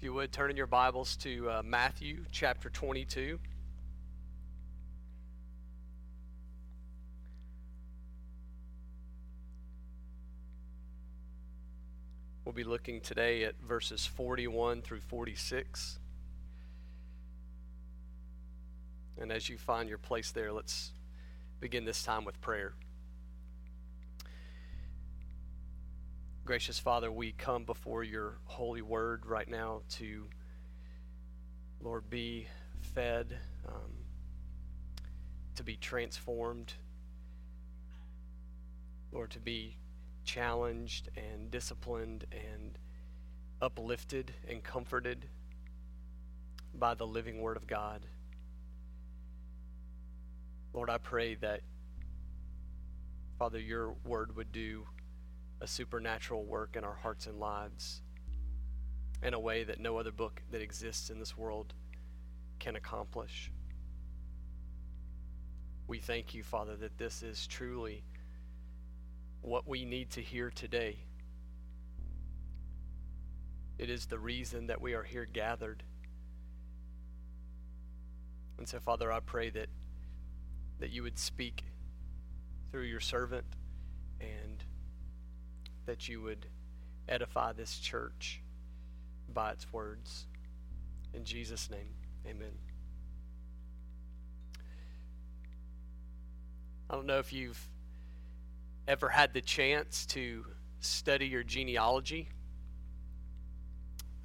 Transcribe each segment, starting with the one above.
If you would, turn in your Bibles to uh, Matthew chapter 22. We'll be looking today at verses 41 through 46. And as you find your place there, let's begin this time with prayer. Gracious Father, we come before your holy word right now to, Lord, be fed, um, to be transformed, Lord, to be challenged and disciplined and uplifted and comforted by the living word of God. Lord, I pray that, Father, your word would do a supernatural work in our hearts and lives in a way that no other book that exists in this world can accomplish. We thank you, Father, that this is truly what we need to hear today. It is the reason that we are here gathered. And so, Father, I pray that, that you would speak through your servant and that you would edify this church by its words. In Jesus' name, amen. I don't know if you've ever had the chance to study your genealogy.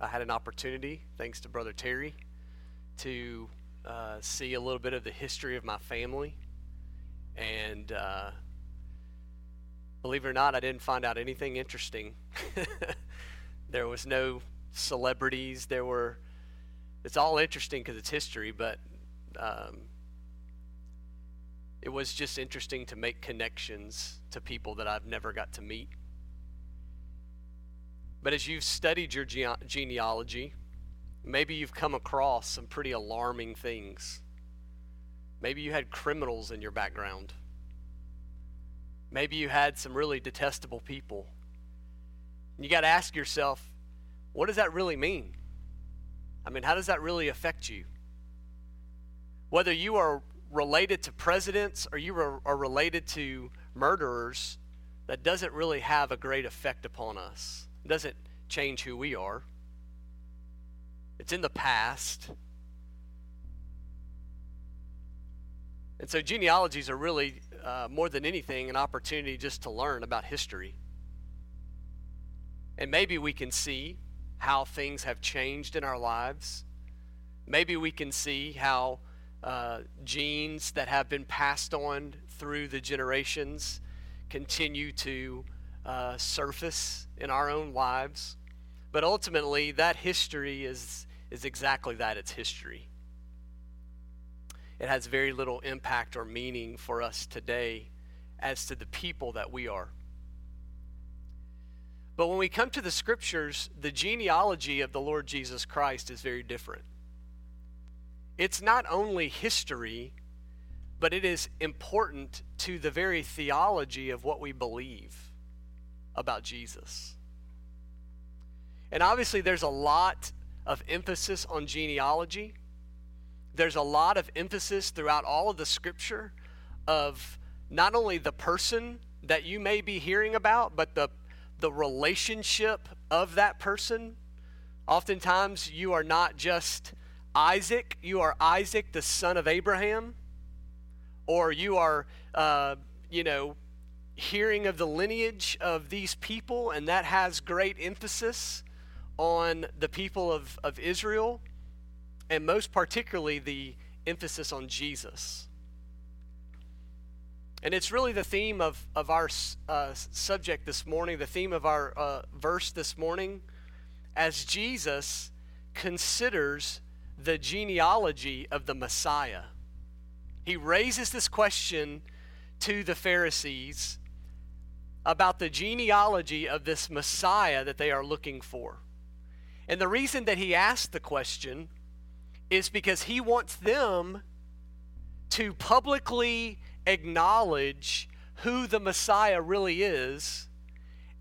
I had an opportunity, thanks to Brother Terry, to uh, see a little bit of the history of my family. And uh, Believe it or not, I didn't find out anything interesting. there was no celebrities. There were. It's all interesting because it's history, but um, it was just interesting to make connections to people that I've never got to meet. But as you've studied your gene- genealogy, maybe you've come across some pretty alarming things. Maybe you had criminals in your background. Maybe you had some really detestable people. You got to ask yourself, what does that really mean? I mean, how does that really affect you? Whether you are related to presidents or you are, are related to murderers, that doesn't really have a great effect upon us. It doesn't change who we are. It's in the past. And so genealogies are really uh, more than anything, an opportunity just to learn about history. And maybe we can see how things have changed in our lives. Maybe we can see how uh, genes that have been passed on through the generations continue to uh, surface in our own lives. But ultimately, that history is, is exactly that it's history it has very little impact or meaning for us today as to the people that we are. But when we come to the scriptures, the genealogy of the Lord Jesus Christ is very different. It's not only history, but it is important to the very theology of what we believe about Jesus. And obviously, there's a lot of emphasis on genealogy there's a lot of emphasis throughout all of the scripture of not only the person that you may be hearing about, but the, the relationship of that person. Oftentimes, you are not just Isaac, you are Isaac, the son of Abraham, or you are, uh, you know, hearing of the lineage of these people, and that has great emphasis on the people of, of Israel and most particularly the emphasis on Jesus. And it's really the theme of, of our uh, subject this morning, the theme of our uh, verse this morning, as Jesus considers the genealogy of the Messiah. He raises this question to the Pharisees about the genealogy of this Messiah that they are looking for. And the reason that he asked the question is because he wants them to publicly acknowledge who the Messiah really is,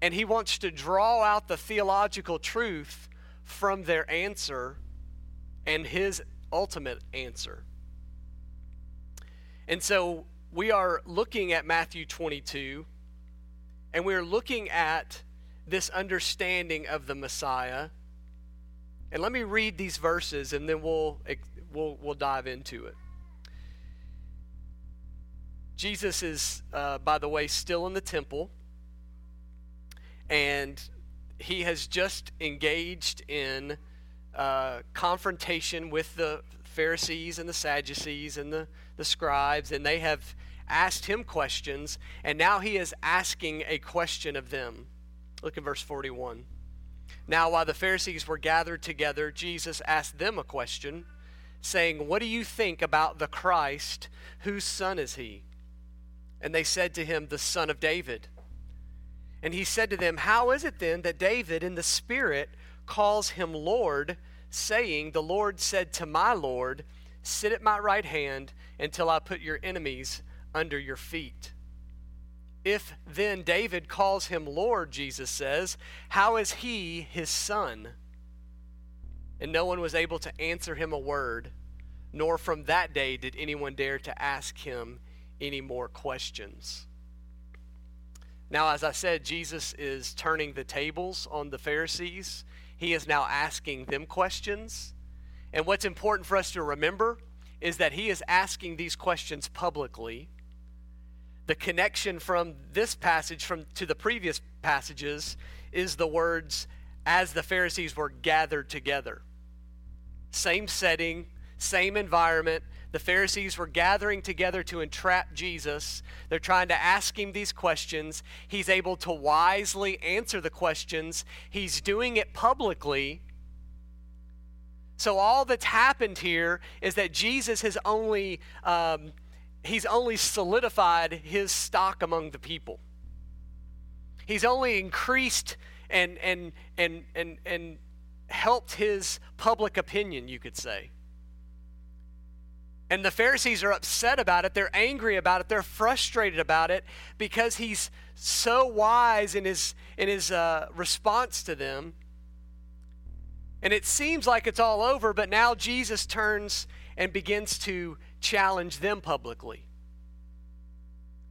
and he wants to draw out the theological truth from their answer and his ultimate answer. And so we are looking at Matthew 22, and we're looking at this understanding of the Messiah. And let me read these verses, and then we'll, we'll, we'll dive into it. Jesus is, uh, by the way, still in the temple, and he has just engaged in uh, confrontation with the Pharisees and the Sadducees and the, the scribes, and they have asked him questions, and now he is asking a question of them. Look at verse 41. Now, while the Pharisees were gathered together, Jesus asked them a question, saying, What do you think about the Christ? Whose son is he? And they said to him, The son of David. And he said to them, How is it then that David in the Spirit calls him Lord, saying, The Lord said to my Lord, Sit at my right hand until I put your enemies under your feet? If then David calls him Lord, Jesus says, how is he his son? And no one was able to answer him a word, nor from that day did anyone dare to ask him any more questions. Now, as I said, Jesus is turning the tables on the Pharisees. He is now asking them questions. And what's important for us to remember is that he is asking these questions publicly. The connection from this passage from to the previous passages is the words as the Pharisees were gathered together. Same setting, same environment, the Pharisees were gathering together to entrap Jesus. They're trying to ask him these questions. He's able to wisely answer the questions. He's doing it publicly. So all that's happened here is that Jesus has only um, he's only solidified his stock among the people. He's only increased and and and and and helped his public opinion, you could say. And the Pharisees are upset about it. They're angry about it. They're frustrated about it because he's so wise in his, in his uh, response to them. And it seems like it's all over, but now Jesus turns and begins to challenge them publicly.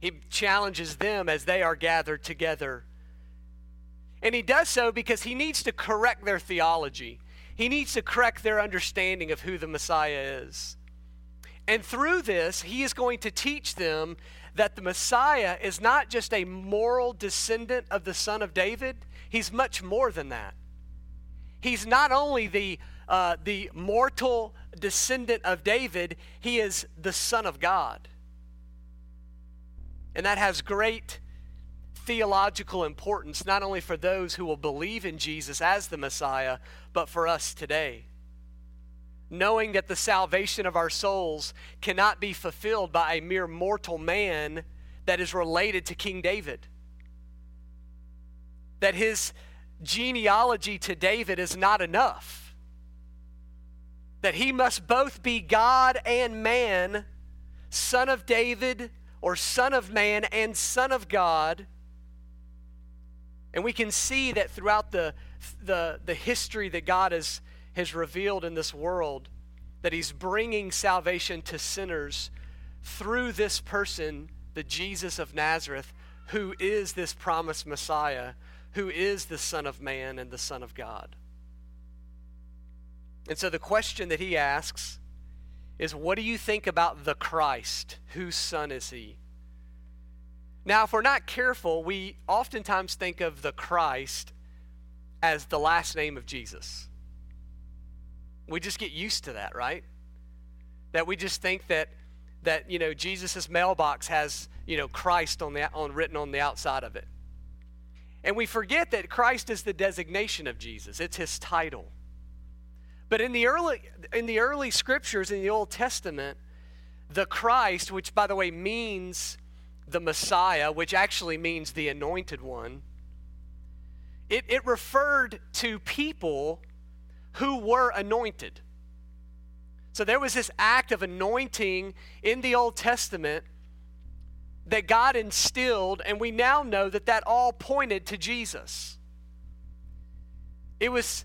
He challenges them as they are gathered together. And he does so because he needs to correct their theology, he needs to correct their understanding of who the Messiah is. And through this, he is going to teach them that the Messiah is not just a moral descendant of the son of David, he's much more than that. He's not only the, uh, the mortal descendant of David, he is the Son of God. And that has great theological importance, not only for those who will believe in Jesus as the Messiah, but for us today knowing that the salvation of our souls cannot be fulfilled by a mere mortal man that is related to King David. That his genealogy to David is not enough. That he must both be God and man, son of David or son of man and son of God. And we can see that throughout the, the, the history that God has has revealed in this world that he's bringing salvation to sinners through this person, the Jesus of Nazareth, who is this promised Messiah, who is the Son of Man and the Son of God. And so the question that he asks is what do you think about the Christ? Whose son is he? Now, if we're not careful, we oftentimes think of the Christ as the last name of Jesus. We just get used to that, right? That we just think that that you know Jesus' mailbox has you know Christ on the on written on the outside of it. And we forget that Christ is the designation of Jesus. It's his title. But in the early in the early scriptures in the Old Testament, the Christ, which by the way means the Messiah, which actually means the anointed one, it, it referred to people who were anointed. So there was this act of anointing in the Old Testament that God instilled, and we now know that that all pointed to Jesus. It was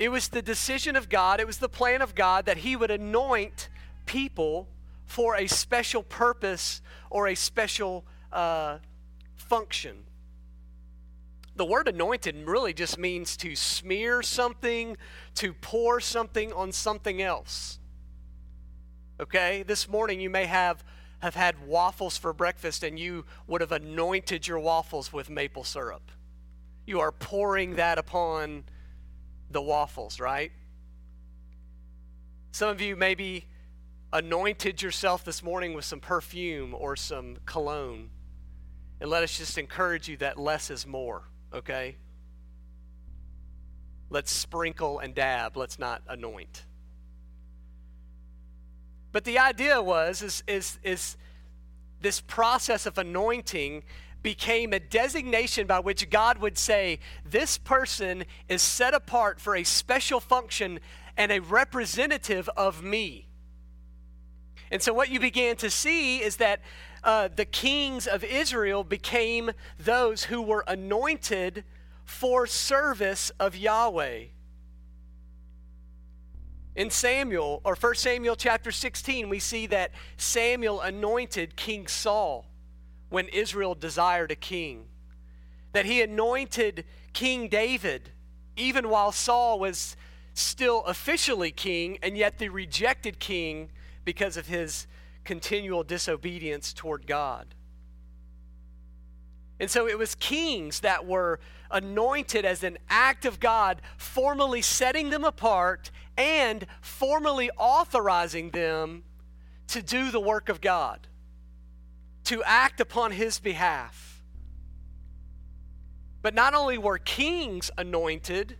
It was the decision of God, it was the plan of God that He would anoint people for a special purpose or a special uh, function. The word anointed really just means to smear something, to pour something on something else. Okay? This morning you may have have had waffles for breakfast and you would have anointed your waffles with maple syrup. You are pouring that upon the waffles, right? Some of you maybe anointed yourself this morning with some perfume or some cologne. And let us just encourage you that less is more, okay? Let's sprinkle and dab, let's not anoint. But the idea was is is is this process of anointing became a designation by which God would say, This person is set apart for a special function and a representative of me. And so, what you began to see is that uh, the kings of Israel became those who were anointed for service of Yahweh. In Samuel, or 1 Samuel chapter 16, we see that Samuel anointed King Saul when Israel desired a king. That he anointed King David even while Saul was still officially king and yet the rejected king because of his continual disobedience toward God. And so it was kings that were anointed as an act of God, formally setting them apart and formally authorizing them to do the work of God to act upon his behalf. But not only were kings anointed,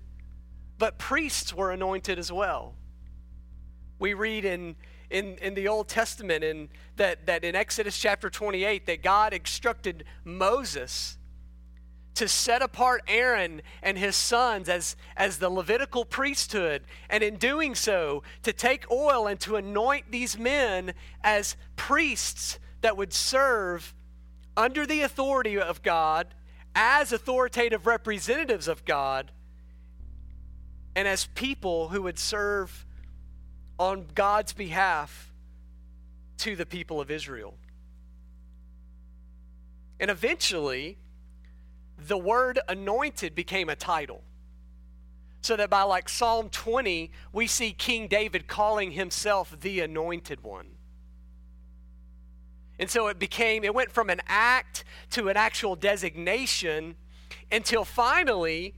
but priests were anointed as well. We read in, in, in the Old Testament in, that, that in Exodus chapter 28 that God instructed Moses to set apart Aaron and his sons as, as the Levitical priesthood, and in doing so, to take oil and to anoint these men as priests that would serve under the authority of God as authoritative representatives of God and as people who would serve on God's behalf to the people of Israel. And eventually, the word anointed became a title. So that by like Psalm 20, we see King David calling himself the anointed one. And so it became, it went from an act to an actual designation until finally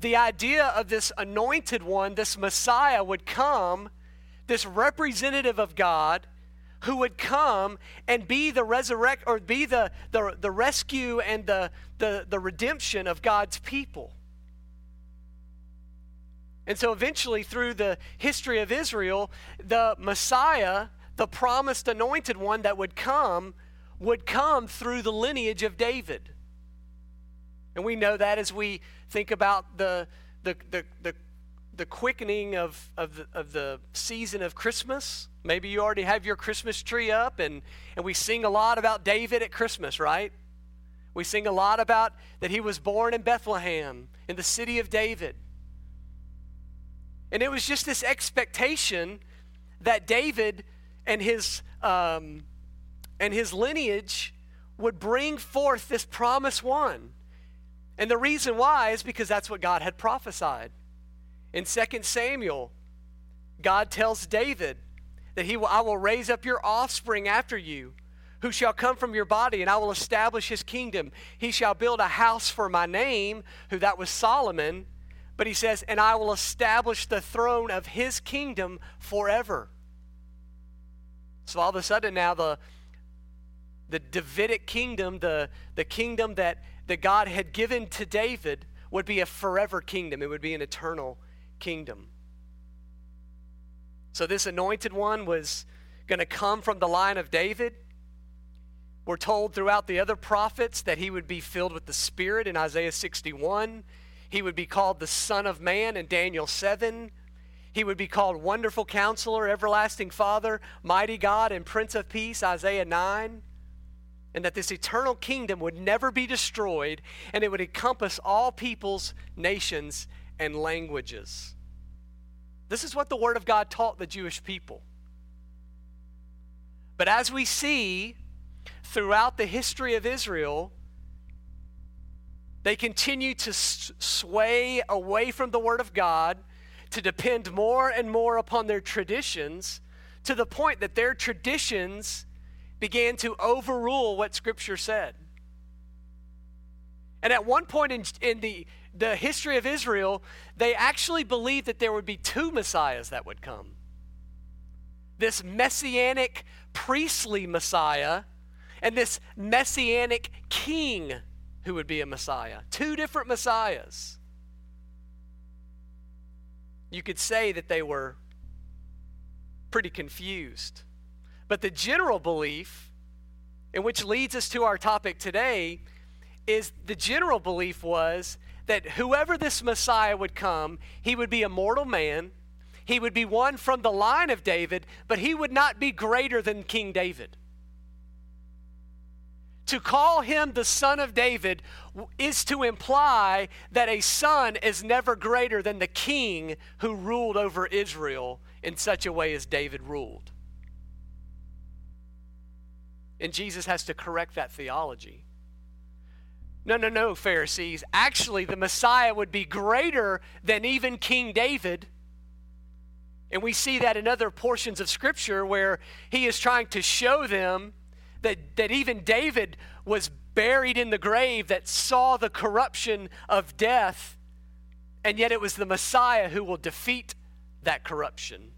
the idea of this anointed one, this Messiah, would come, this representative of God who would come and be the resurrect or be the, the, the rescue and the, the, the redemption of God's people. And so eventually, through the history of Israel, the Messiah the promised anointed one that would come would come through the lineage of David. And we know that as we think about the, the, the, the, the quickening of, of, the, of the season of Christmas. Maybe you already have your Christmas tree up, and, and we sing a lot about David at Christmas, right? We sing a lot about that he was born in Bethlehem, in the city of David. And it was just this expectation that David and his, um, and his lineage would bring forth this promised one. And the reason why is because that's what God had prophesied. In 2 Samuel, God tells David that he will, I will raise up your offspring after you, who shall come from your body, and I will establish his kingdom. He shall build a house for my name, who that was Solomon. But he says, and I will establish the throne of his kingdom forever. So all of a sudden now the the Davidic kingdom, the, the kingdom that, that God had given to David, would be a forever kingdom. It would be an eternal kingdom. So this anointed one was going to come from the line of David. We're told throughout the other prophets that he would be filled with the Spirit in Isaiah 61. He would be called the Son of Man in Daniel 7. He would be called Wonderful Counselor, Everlasting Father, Mighty God, and Prince of Peace, Isaiah 9. And that this eternal kingdom would never be destroyed and it would encompass all peoples, nations, and languages. This is what the Word of God taught the Jewish people. But as we see throughout the history of Israel, they continue to sway away from the Word of God, to depend more and more upon their traditions, to the point that their traditions began to overrule what Scripture said. And at one point in, in the, the history of Israel, they actually believed that there would be two Messiahs that would come this messianic priestly Messiah and this messianic king who would be a Messiah. Two different Messiahs. You could say that they were pretty confused. But the general belief, and which leads us to our topic today, is the general belief was that whoever this Messiah would come, he would be a mortal man. He would be one from the line of David, but he would not be greater than King David. To call him the son of David is to imply that a son is never greater than the king who ruled over Israel in such a way as David ruled. And Jesus has to correct that theology. No, no, no, Pharisees. Actually, the Messiah would be greater than even King David. And we see that in other portions of Scripture where he is trying to show them that, that even David was buried in the grave, that saw the corruption of death, and yet it was the Messiah who will defeat that corruption.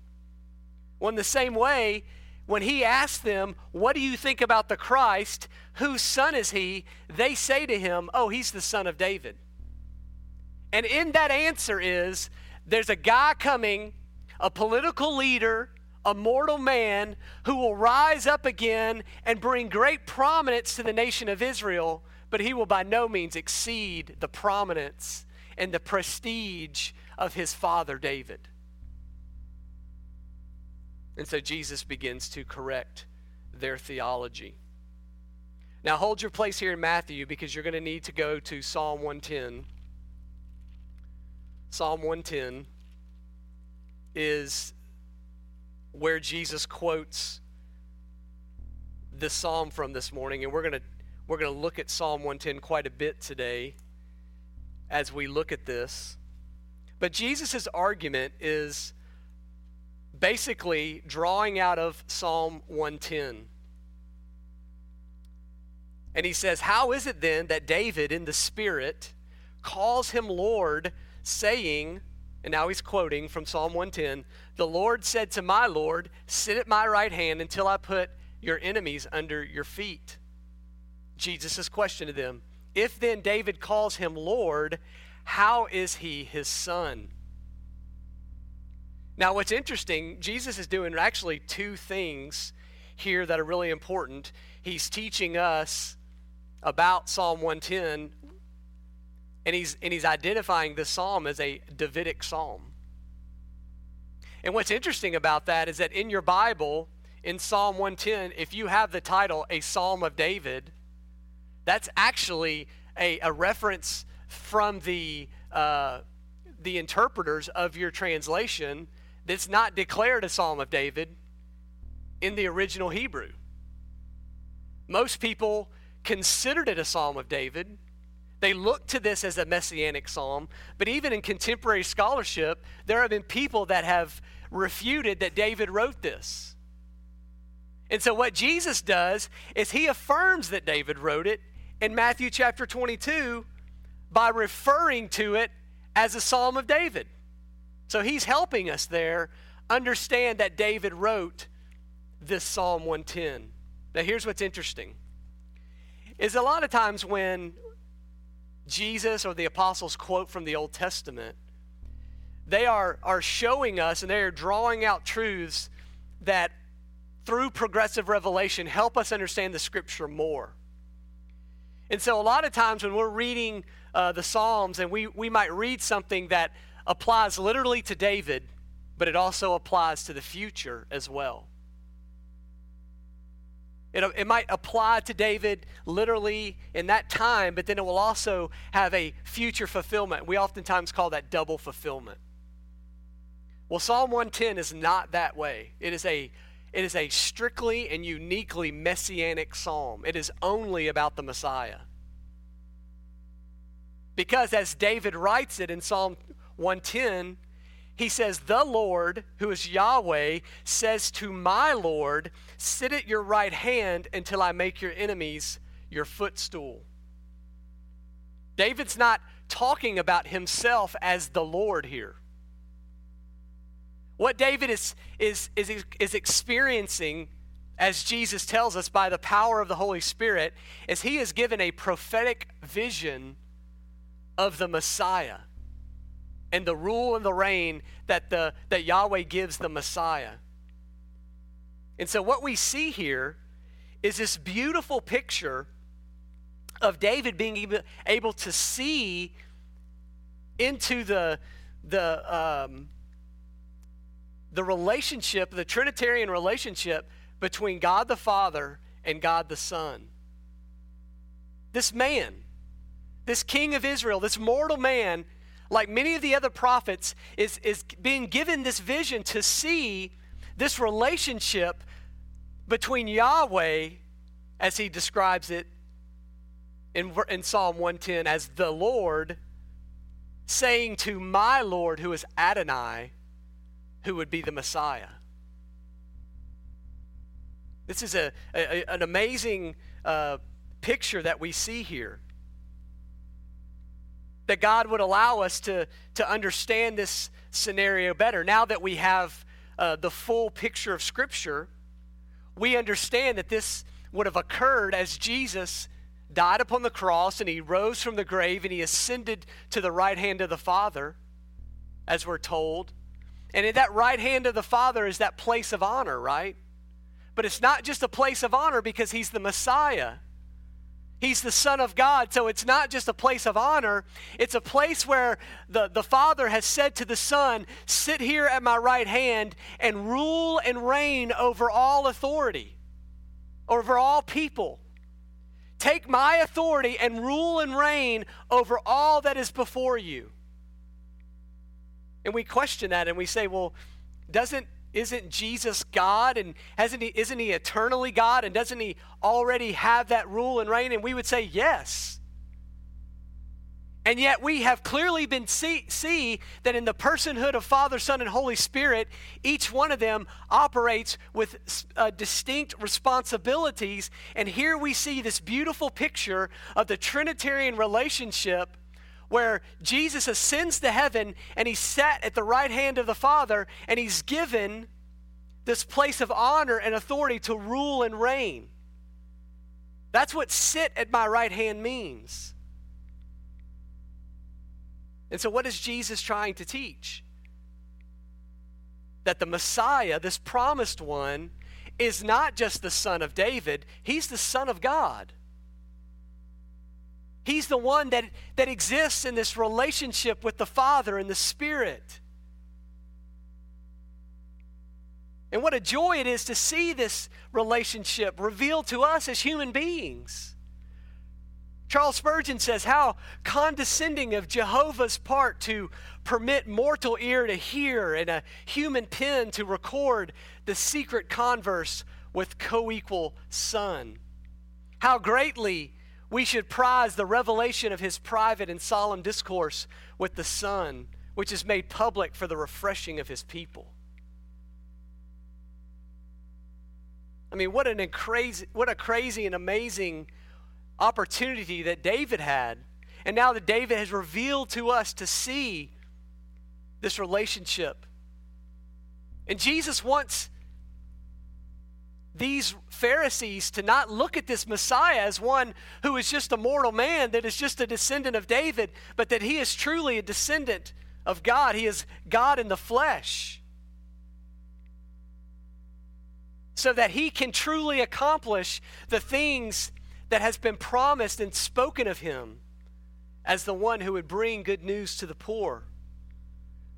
Well, in the same way, when he asked them, What do you think about the Christ? Whose son is he? They say to him, Oh, he's the son of David. And in that answer is there's a guy coming, a political leader, a mortal man who will rise up again and bring great prominence to the nation of Israel, but he will by no means exceed the prominence and the prestige of his father David. And so Jesus begins to correct their theology. Now, hold your place here in Matthew because you're going to need to go to Psalm 110. Psalm 110 is where Jesus quotes the psalm from this morning, and we're going to we're going to look at Psalm 110 quite a bit today as we look at this. But Jesus' argument is basically drawing out of Psalm 110. And he says, How is it then that David in the Spirit calls him Lord, saying, and now he's quoting from Psalm 110 The Lord said to my Lord, Sit at my right hand until I put your enemies under your feet. Jesus' question to them If then David calls him Lord, how is he his son? Now, what's interesting, Jesus is doing actually two things here that are really important. He's teaching us about Psalm 110, and he's, and he's identifying this psalm as a Davidic psalm. And what's interesting about that is that in your Bible, in Psalm 110, if you have the title, A Psalm of David, that's actually a, a reference from the, uh, the interpreters of your translation that's not declared a Psalm of David in the original Hebrew. Most people considered it a Psalm of David. They look to this as a messianic psalm, but even in contemporary scholarship, there have been people that have refuted that David wrote this. And so, what Jesus does is he affirms that David wrote it in Matthew chapter 22 by referring to it as a psalm of David. So he's helping us there understand that David wrote this Psalm 110. Now here's what's interesting. Is a lot of times when Jesus or the apostles quote from the Old Testament, they are, are showing us and they are drawing out truths that through progressive revelation help us understand the scripture more. And so a lot of times when we're reading uh, the Psalms and we, we might read something that applies literally to David, but it also applies to the future as well. It, it might apply to David literally in that time, but then it will also have a future fulfillment. We oftentimes call that double fulfillment. Well, Psalm 110 is not that way. It is a it is a strictly and uniquely messianic psalm. It is only about the Messiah. Because as David writes it in Psalm 110, he says, The Lord, who is Yahweh, says to my Lord, Sit at your right hand until I make your enemies your footstool. David's not talking about himself as the Lord here. What David is, is, is, is experiencing, as Jesus tells us by the power of the Holy Spirit, is he is given a prophetic vision of the Messiah and the rule and the reign that, the, that Yahweh gives the Messiah. And so, what we see here is this beautiful picture of David being able to see into the, the, um, the relationship, the Trinitarian relationship between God the Father and God the Son. This man, this king of Israel, this mortal man, like many of the other prophets, is, is being given this vision to see this relationship between Yahweh, as he describes it in, in Psalm 110, as the Lord, saying to my Lord, who is Adonai, who would be the Messiah. This is a, a an amazing uh, picture that we see here. That God would allow us to, to understand this scenario better. Now that we have uh, the full picture of Scripture, we understand that this would have occurred as Jesus died upon the cross and he rose from the grave and he ascended to the right hand of the Father, as we're told. And in that right hand of the Father is that place of honor, right? But it's not just a place of honor because he's the Messiah. He's the Son of God. So it's not just a place of honor, it's a place where the, the Father has said to the Son, Sit here at my right hand and rule and reign over all authority, over all people. Take my authority and rule and reign over all that is before you. And we question that and we say, well, doesn't isn't Jesus God and hasn't he isn't he eternally God and doesn't he already have that rule and reign? And we would say yes. And yet we have clearly been see, see that in the personhood of Father, Son, and Holy Spirit, each one of them operates with uh, distinct responsibilities. And here we see this beautiful picture of the Trinitarian relationship where Jesus ascends to heaven and he's sat at the right hand of the Father and he's given this place of honor and authority to rule and reign. That's what sit at my right hand means. And so, what is Jesus trying to teach? That the Messiah, this promised one, is not just the son of David, he's the son of God. He's the one that, that exists in this relationship with the Father and the Spirit. And what a joy it is to see this relationship revealed to us as human beings. Charles Spurgeon says, How condescending of Jehovah's part to permit mortal ear to hear and a human pen to record the secret converse with co equal Son. How greatly we should prize the revelation of his private and solemn discourse with the Son, which is made public for the refreshing of his people. I mean, what an crazy, what a crazy and amazing opportunity that David had. And now that David has revealed to us to see this relationship. And Jesus wants these Pharisees to not look at this Messiah as one who is just a mortal man, that is just a descendant of David, but that he is truly a descendant of God. He is God in the flesh. So that he can truly accomplish the things that has been promised and spoken of him as the one who would bring good news to the poor,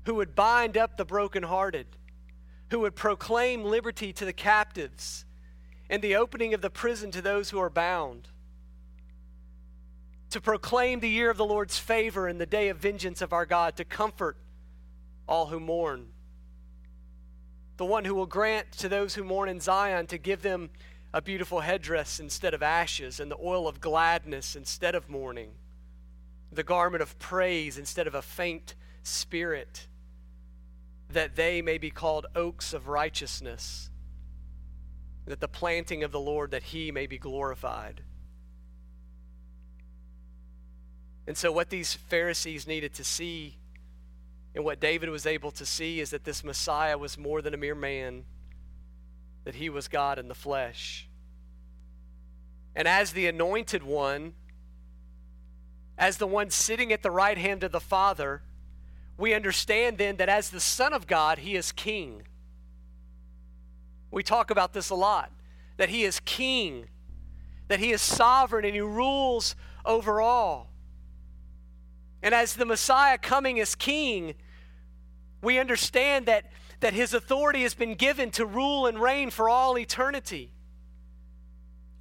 who would bind up the brokenhearted, who would proclaim liberty to the captives and the opening of the prison to those who are bound, to proclaim the year of the Lord's favor and the day of vengeance of our God, to comfort all who mourn, the one who will grant to those who mourn in Zion to give them a beautiful headdress instead of ashes, and the oil of gladness instead of mourning, the garment of praise instead of a faint spirit, that they may be called oaks of righteousness, that the planting of the Lord, that he may be glorified. And so, what these Pharisees needed to see, and what David was able to see, is that this Messiah was more than a mere man that he was God in the flesh. And as the anointed one, as the one sitting at the right hand of the Father, we understand then that as the Son of God, he is king. We talk about this a lot that he is king, that he is sovereign, and he rules over all. And as the Messiah coming as king, we understand that that his authority has been given to rule and reign for all eternity.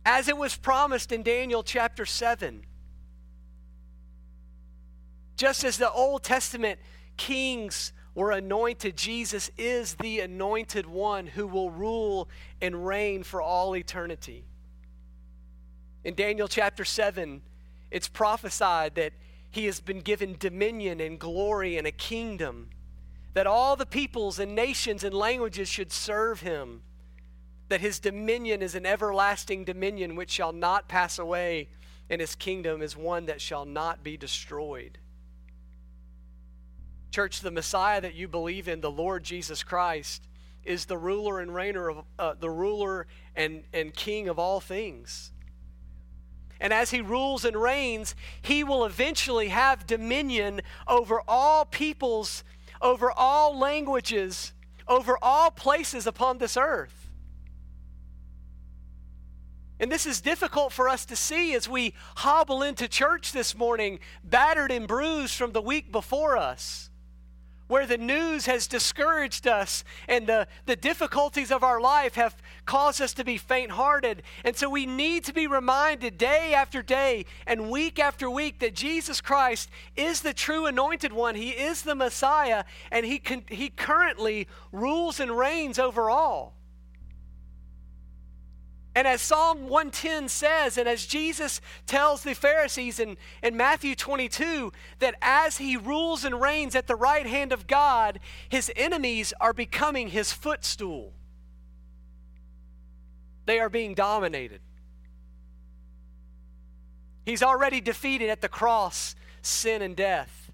As it was promised in Daniel chapter 7. Just as the Old Testament kings were anointed, Jesus is the anointed one who will rule and reign for all eternity. In Daniel chapter 7, it's prophesied that he has been given dominion and glory and a kingdom that all the peoples and nations and languages should serve him, that his dominion is an everlasting dominion which shall not pass away, and his kingdom is one that shall not be destroyed. Church, the Messiah that you believe in, the Lord Jesus Christ, is the ruler and reigner of uh, the ruler and, and king of all things. And as he rules and reigns, he will eventually have dominion over all peoples over all languages, over all places upon this earth. And this is difficult for us to see as we hobble into church this morning, battered and bruised from the week before us where the news has discouraged us and the, the difficulties of our life have caused us to be faint hearted. And so we need to be reminded day after day and week after week that Jesus Christ is the true anointed one. He is the Messiah, and He, can, he currently rules and reigns over all. And as Psalm 110 says, and as Jesus tells the Pharisees in, in Matthew 22, that as he rules and reigns at the right hand of God, his enemies are becoming his footstool. They are being dominated. He's already defeated at the cross sin and death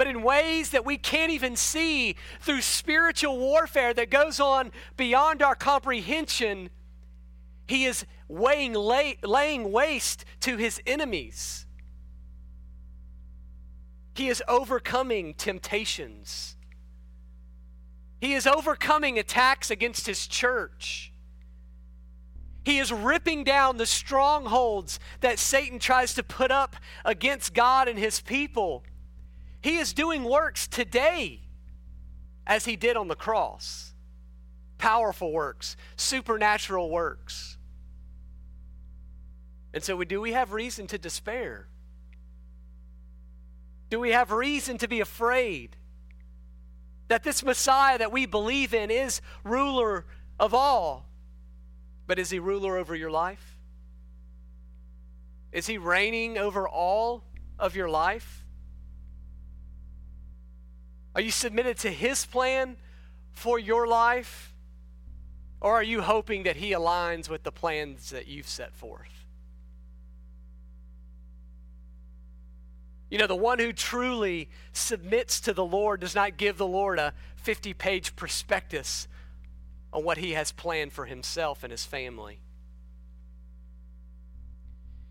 but in ways that we can't even see through spiritual warfare that goes on beyond our comprehension, he is weighing, lay, laying waste to his enemies. He is overcoming temptations. He is overcoming attacks against his church. He is ripping down the strongholds that Satan tries to put up against God and his people. He is doing works today as he did on the cross powerful works, supernatural works. And so, do we have reason to despair? Do we have reason to be afraid that this Messiah that we believe in is ruler of all? But is he ruler over your life? Is he reigning over all of your life? Are you submitted to His plan for your life? Or are you hoping that He aligns with the plans that you've set forth? You know, the one who truly submits to the Lord does not give the Lord a 50 page prospectus on what he has planned for himself and his family.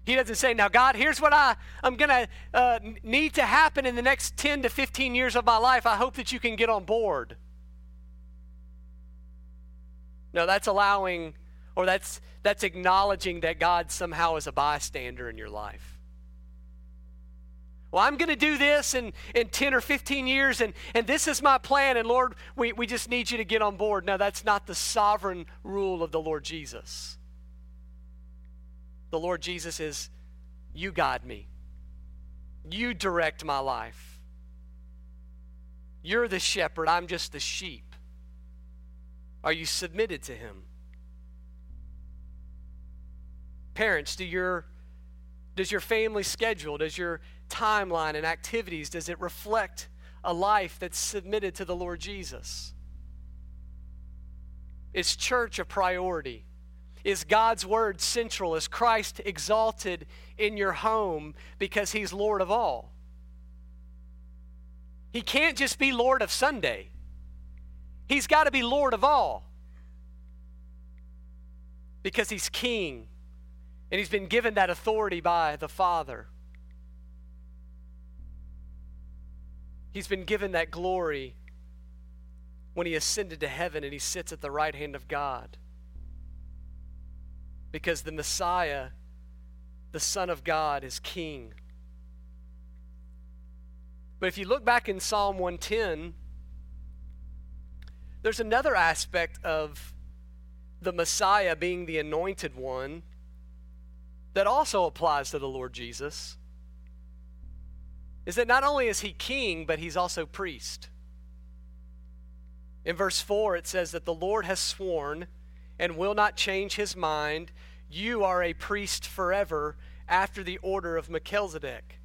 He doesn't say, now, God, here's what I, I'm going to uh, need to happen in the next 10 to 15 years of my life. I hope that you can get on board. No, that's allowing, or that's, that's acknowledging that God somehow is a bystander in your life. Well, I'm going to do this in, in 10 or 15 years, and, and this is my plan, and Lord, we, we just need you to get on board. No, that's not the sovereign rule of the Lord Jesus. The Lord Jesus is, You guide me, you direct my life. You're the shepherd, I'm just the sheep. Are you submitted to him? Parents, do your does your family schedule, does your timeline and activities, does it reflect a life that's submitted to the Lord Jesus? Is church a priority? Is God's word central? Is Christ exalted in your home because he's Lord of all? He can't just be Lord of Sunday. He's got to be Lord of all because he's king and he's been given that authority by the Father. He's been given that glory when he ascended to heaven and he sits at the right hand of God. Because the Messiah, the Son of God, is king. But if you look back in Psalm 110, there's another aspect of the Messiah being the anointed one that also applies to the Lord Jesus is that not only is he king, but he's also priest. In verse 4, it says that the Lord has sworn and will not change his mind. You are a priest forever after the order of Melchizedek.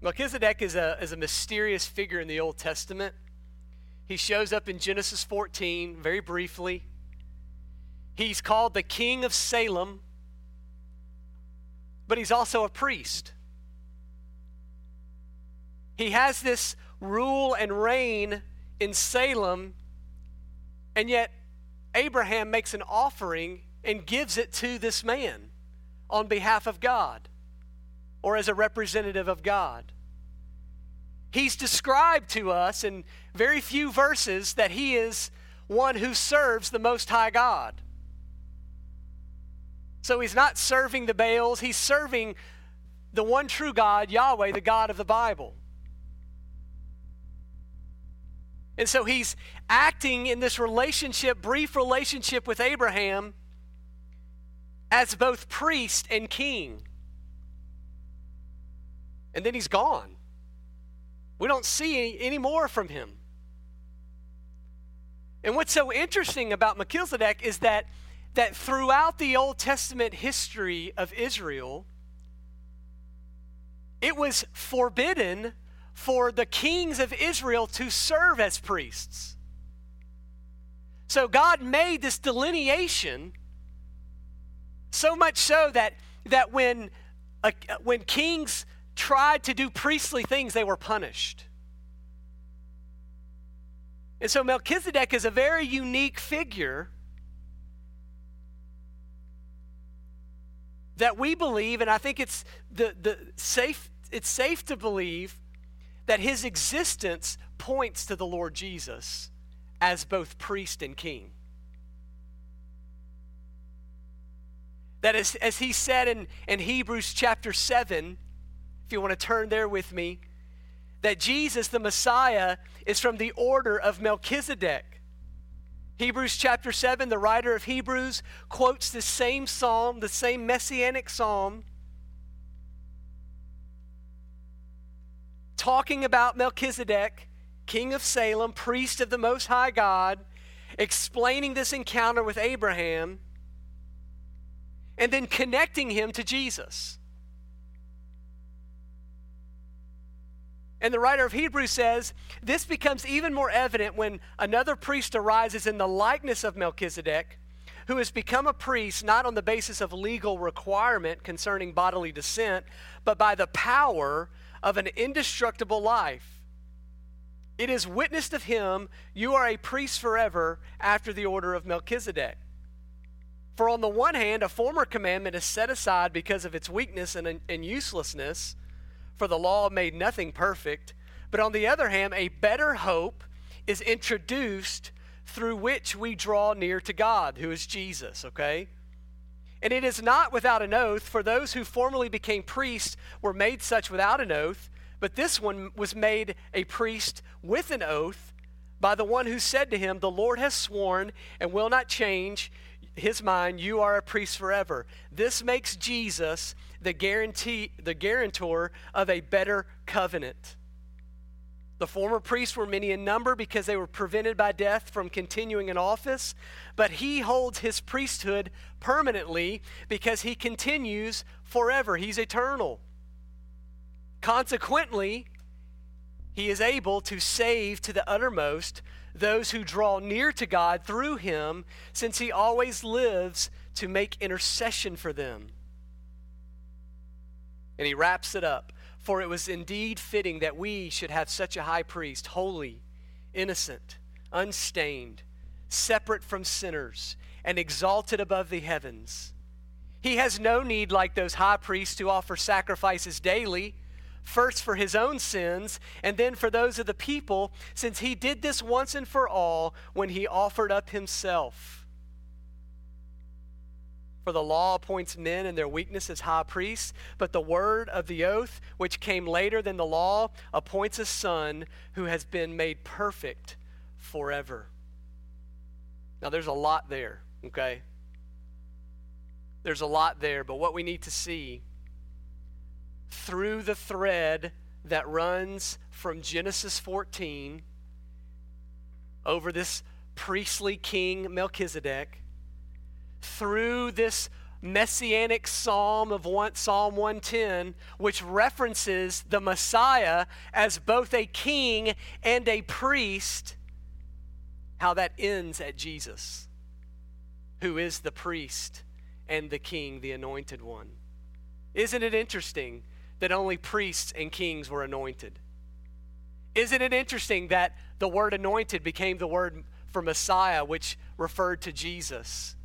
Melchizedek is a, is a mysterious figure in the Old Testament. He shows up in Genesis 14 very briefly. He's called the King of Salem, but he's also a priest. He has this rule and reign in Salem, and yet Abraham makes an offering and gives it to this man on behalf of God or as a representative of God. He's described to us in very few verses that he is one who serves the Most High God. So he's not serving the Baals, he's serving the one true God, Yahweh, the God of the Bible. And so he's acting in this relationship, brief relationship with Abraham, as both priest and king. And then he's gone. We don't see any, more from him. And what's so interesting about Melchizedek is that, that throughout the Old Testament history of Israel, it was forbidden for the kings of Israel to serve as priests. So God made this delineation so much so that, that when, uh, when kings tried to do priestly things, they were punished. And so Melchizedek is a very unique figure that we believe, and I think it's the, the safe, it's safe to believe that his existence points to the Lord Jesus as both priest and king. That as, as he said in, in Hebrews chapter 7, if you want to turn there with me, that Jesus, the Messiah, is from the order of Melchizedek. Hebrews chapter 7, the writer of Hebrews quotes the same psalm, the same messianic psalm, talking about Melchizedek, king of Salem, priest of the Most High God, explaining this encounter with Abraham, and then connecting him to Jesus. And the writer of Hebrews says this becomes even more evident when another priest arises in the likeness of Melchizedek, who has become a priest not on the basis of legal requirement concerning bodily descent, but by the power of an indestructible life. It is witnessed of him, you are a priest forever after the order of Melchizedek. For on the one hand, a former commandment is set aside because of its weakness and, and uselessness for the law made nothing perfect. But on the other hand, a better hope is introduced through which we draw near to God, who is Jesus, okay? And it is not without an oath, for those who formerly became priests were made such without an oath, but this one was made a priest with an oath by the one who said to him, The Lord has sworn and will not change his mind, you are a priest forever. This makes Jesus the guarantee the guarantor of a better covenant. The former priests were many in number because they were prevented by death from continuing in office, but he holds his priesthood permanently because he continues forever. He's eternal. Consequently, he is able to save to the uttermost those who draw near to God through him, since he always lives to make intercession for them. And he wraps it up. For it was indeed fitting that we should have such a high priest, holy, innocent, unstained, separate from sinners, and exalted above the heavens. He has no need, like those high priests, to offer sacrifices daily, first for his own sins, and then for those of the people, since he did this once and for all when he offered up himself. For the law appoints men in their weakness as high priests, but the word of the oath, which came later than the law, appoints a son who has been made perfect forever. Now, there's a lot there, okay? There's a lot there, but what we need to see through the thread that runs from Genesis 14 over this priestly king Melchizedek through this messianic psalm of one, Psalm 110, which references the Messiah as both a king and a priest, how that ends at Jesus, who is the priest and the king, the anointed one. Isn't it interesting that only priests and kings were anointed? Isn't it interesting that the word anointed became the word for Messiah, which referred to Jesus?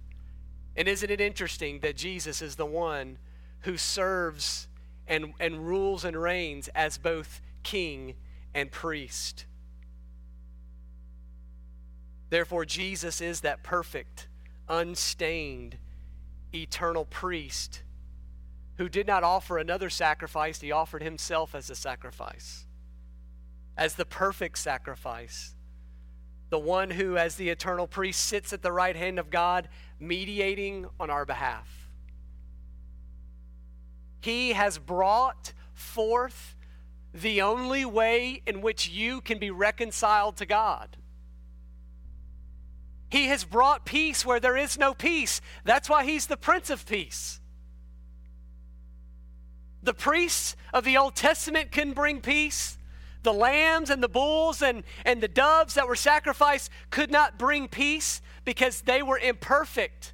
And isn't it interesting that Jesus is the one who serves and, and rules and reigns as both king and priest? Therefore, Jesus is that perfect, unstained, eternal priest who did not offer another sacrifice, he offered himself as a sacrifice, as the perfect sacrifice the one who, as the eternal priest, sits at the right hand of God, mediating on our behalf. He has brought forth the only way in which you can be reconciled to God. He has brought peace where there is no peace. That's why he's the Prince of Peace. The priests of the Old Testament can bring peace. The lambs and the bulls and, and the doves that were sacrificed could not bring peace because they were imperfect.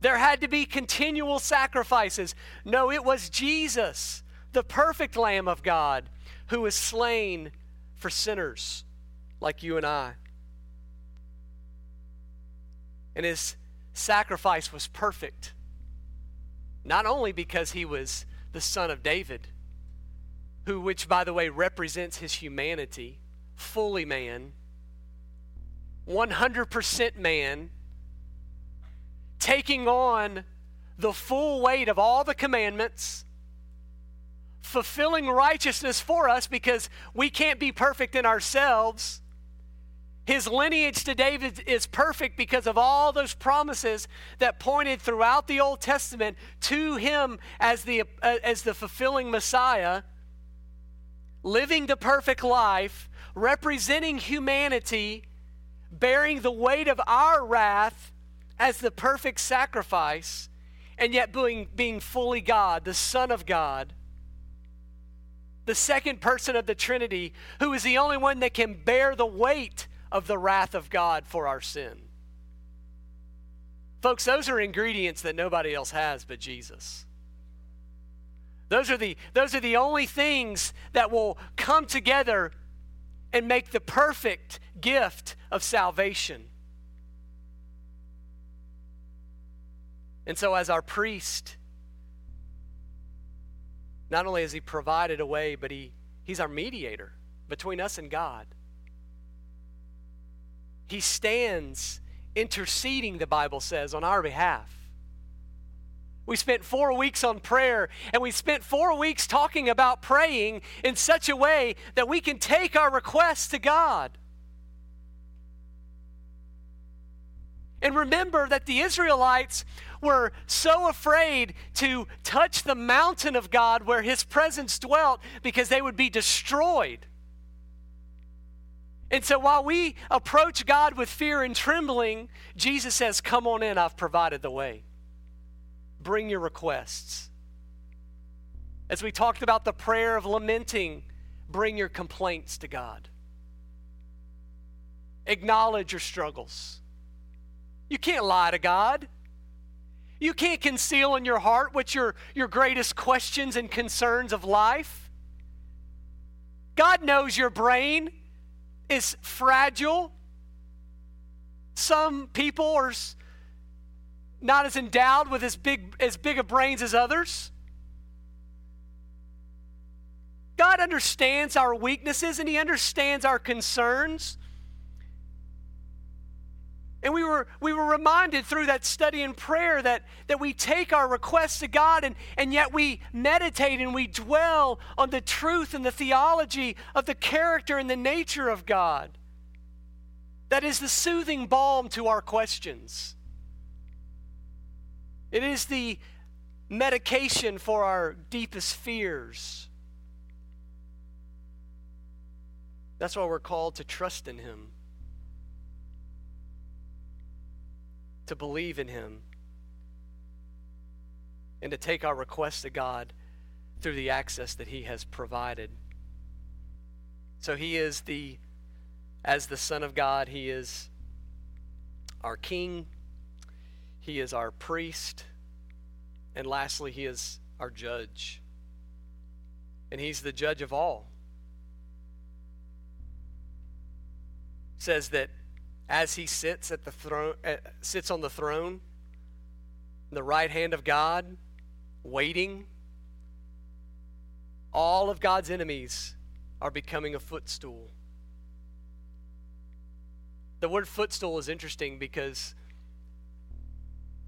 There had to be continual sacrifices. No, it was Jesus, the perfect Lamb of God, who was slain for sinners like you and I. And his sacrifice was perfect, not only because he was the son of David who, which by the way represents his humanity, fully man, 100% man, taking on the full weight of all the commandments, fulfilling righteousness for us because we can't be perfect in ourselves. His lineage to David is perfect because of all those promises that pointed throughout the Old Testament to him as the, uh, as the fulfilling Messiah living the perfect life, representing humanity, bearing the weight of our wrath as the perfect sacrifice, and yet being, being fully God, the Son of God, the second person of the Trinity, who is the only one that can bear the weight of the wrath of God for our sin. Folks, those are ingredients that nobody else has but Jesus. Those are the, those are the only things that will come together and make the perfect gift of salvation. And so, as our priest, not only has he provided a way, but he, he's our mediator between us and God. He stands interceding, the Bible says, on our behalf. We spent four weeks on prayer, and we spent four weeks talking about praying in such a way that we can take our requests to God. And remember that the Israelites were so afraid to touch the mountain of God where his presence dwelt because they would be destroyed. And so while we approach God with fear and trembling, Jesus says, Come on in, I've provided the way. Bring your requests. As we talked about the prayer of lamenting, bring your complaints to God. Acknowledge your struggles. You can't lie to God. You can't conceal in your heart what your, your greatest questions and concerns of life. God knows your brain is fragile. Some people are not as endowed with as big as big of brains as others. God understands our weaknesses and He understands our concerns. And we were, we were reminded through that study and prayer that, that we take our requests to God and, and yet we meditate and we dwell on the truth and the theology of the character and the nature of God. That is the soothing balm to our questions. It is the medication for our deepest fears. That's why we're called to trust in Him. to believe in Him and to take our requests to God through the access that He has provided. So He is the, as the Son of God, He is our King, He is our priest, and lastly, He is our judge. And He's the judge of all. says that as he sits at the throne uh, sits on the throne the right hand of God waiting all of God's enemies are becoming a footstool the word footstool is interesting because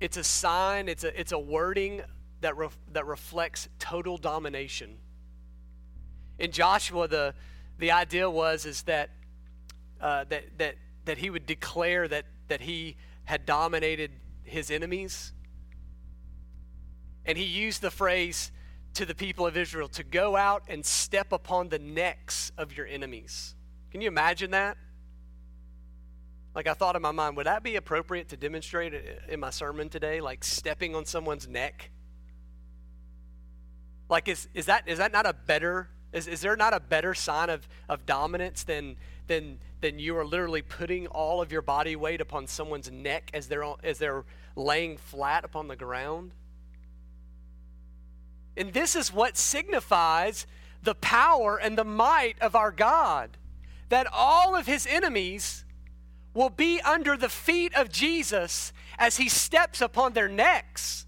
it's a sign it's a it's a wording that ref, that reflects total domination in Joshua the the idea was is that uh, that that that he would declare that, that he had dominated his enemies. And he used the phrase to the people of Israel to go out and step upon the necks of your enemies. Can you imagine that? Like I thought in my mind, would that be appropriate to demonstrate in my sermon today? Like stepping on someone's neck? Like is, is that is that not a better is, is there not a better sign of, of dominance than than than you are literally putting all of your body weight upon someone's neck as they're, as they're laying flat upon the ground. And this is what signifies the power and the might of our God that all of his enemies will be under the feet of Jesus as he steps upon their necks.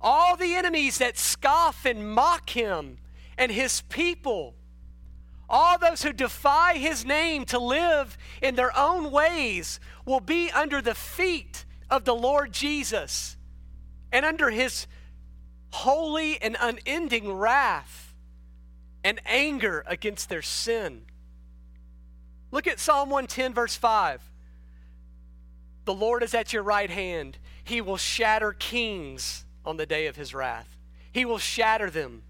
All the enemies that scoff and mock him and his people all those who defy his name to live in their own ways will be under the feet of the Lord Jesus and under his holy and unending wrath and anger against their sin. Look at Psalm 110, verse 5. The Lord is at your right hand. He will shatter kings on the day of his wrath. He will shatter them.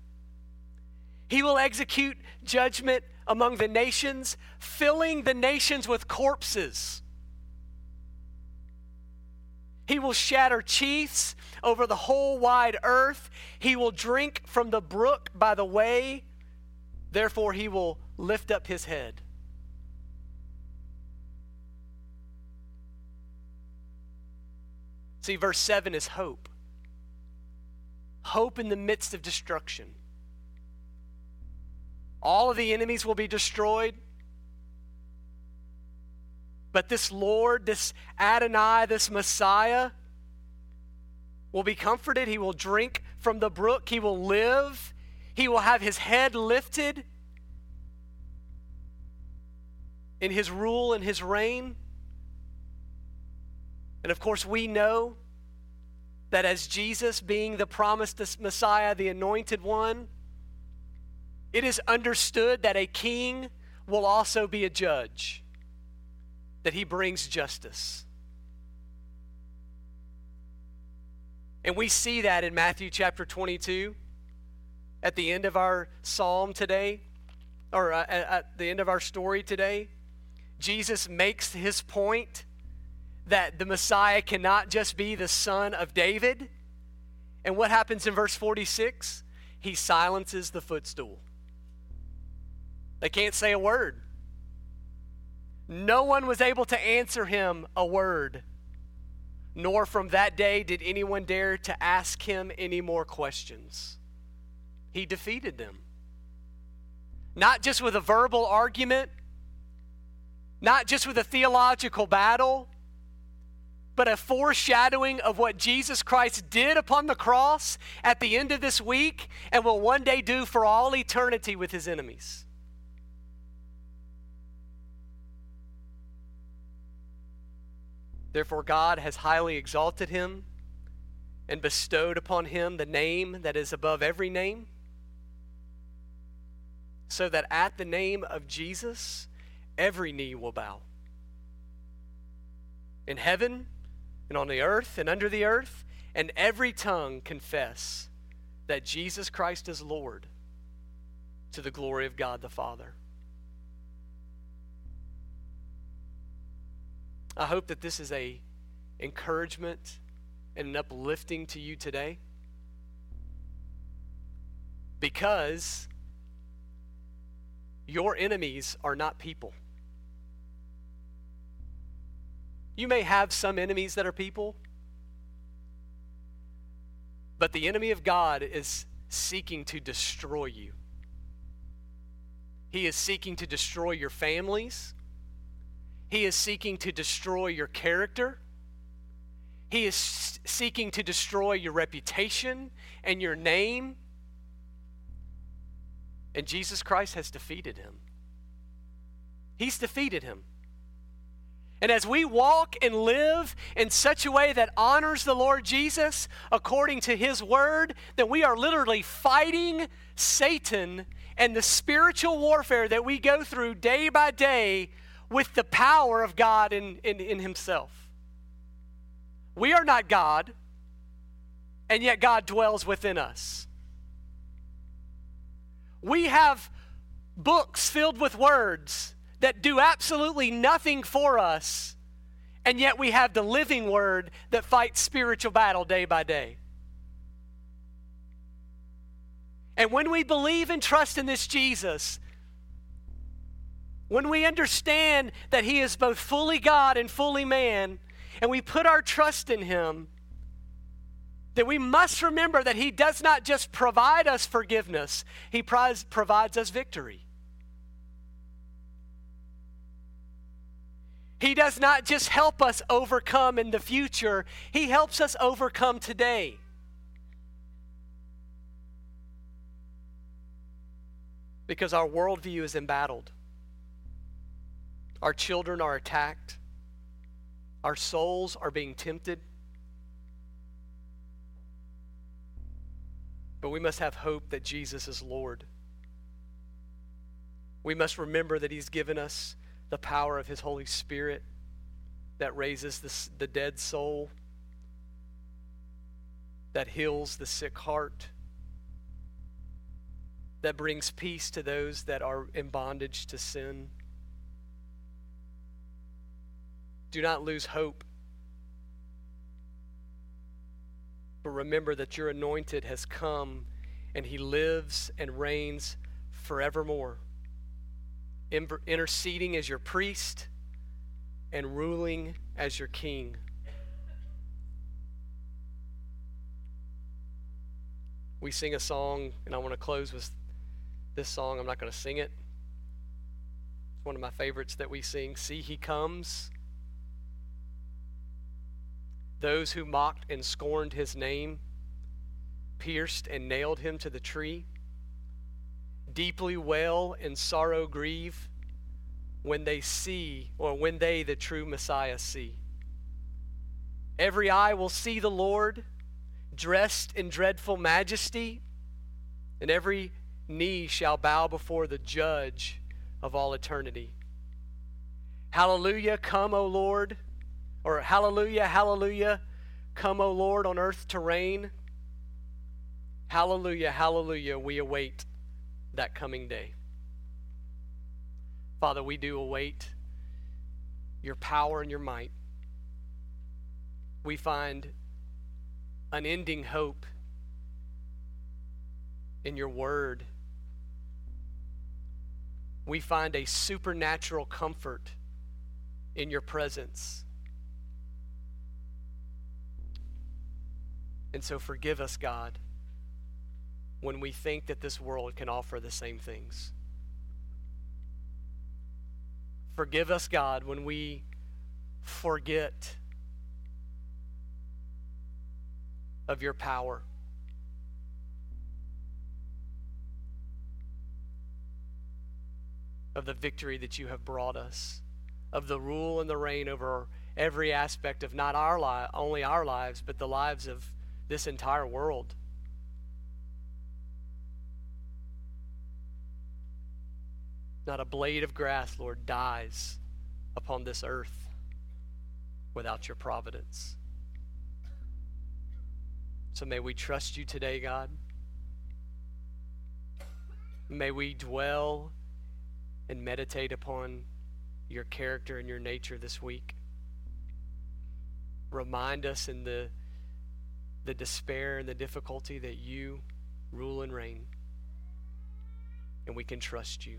He will execute judgment among the nations, filling the nations with corpses. He will shatter chiefs over the whole wide earth. He will drink from the brook by the way. Therefore, he will lift up his head. See, verse 7 is hope. Hope in the midst of destruction. All of the enemies will be destroyed. But this Lord, this Adonai, this Messiah, will be comforted. He will drink from the brook. He will live. He will have his head lifted in his rule and his reign. And of course, we know that as Jesus, being the promised Messiah, the anointed one, it is understood that a king will also be a judge. that he brings justice. And we see that in Matthew chapter 22 at the end of our psalm today, or uh, at the end of our story today. Jesus makes his point that the Messiah cannot just be the son of David. And what happens in verse 46? He silences the footstool. They can't say a word. No one was able to answer him a word, nor from that day did anyone dare to ask him any more questions. He defeated them. Not just with a verbal argument, not just with a theological battle, but a foreshadowing of what Jesus Christ did upon the cross at the end of this week and will one day do for all eternity with his enemies. Therefore, God has highly exalted him and bestowed upon him the name that is above every name, so that at the name of Jesus, every knee will bow. In heaven, and on the earth, and under the earth, and every tongue confess that Jesus Christ is Lord to the glory of God the Father. I hope that this is a encouragement and an uplifting to you today. Because your enemies are not people. You may have some enemies that are people, but the enemy of God is seeking to destroy you. He is seeking to destroy your families. He is seeking to destroy your character. He is seeking to destroy your reputation and your name. And Jesus Christ has defeated him. He's defeated him. And as we walk and live in such a way that honors the Lord Jesus according to his word, then we are literally fighting Satan and the spiritual warfare that we go through day by day with the power of God in, in, in Himself. We are not God, and yet God dwells within us. We have books filled with words that do absolutely nothing for us, and yet we have the living word that fights spiritual battle day by day. And when we believe and trust in this Jesus, when we understand that He is both fully God and fully man, and we put our trust in Him, that we must remember that He does not just provide us forgiveness, He provides us victory. He does not just help us overcome in the future, He helps us overcome today. Because our worldview is embattled. Our children are attacked. Our souls are being tempted. But we must have hope that Jesus is Lord. We must remember that He's given us the power of His Holy Spirit that raises the, the dead soul, that heals the sick heart, that brings peace to those that are in bondage to sin. Do not lose hope. But remember that your anointed has come and he lives and reigns forevermore, interceding as your priest and ruling as your king. We sing a song, and I want to close with this song. I'm not going to sing it. It's one of my favorites that we sing. See, He comes those who mocked and scorned his name, pierced and nailed him to the tree, deeply wail and sorrow grieve when they see, or when they, the true Messiah, see. Every eye will see the Lord dressed in dreadful majesty, and every knee shall bow before the judge of all eternity. Hallelujah, come, O Lord. Or hallelujah, hallelujah, come, O Lord, on earth to reign. Hallelujah, hallelujah, we await that coming day. Father, we do await your power and your might. We find unending hope in your word. We find a supernatural comfort in your presence. And so forgive us, God, when we think that this world can offer the same things. Forgive us, God, when we forget of your power. Of the victory that you have brought us, of the rule and the reign over every aspect of not our li- only our lives, but the lives of this entire world. Not a blade of grass, Lord, dies upon this earth without your providence. So may we trust you today, God. May we dwell and meditate upon your character and your nature this week. Remind us in the, the despair and the difficulty that you rule and reign, and we can trust you.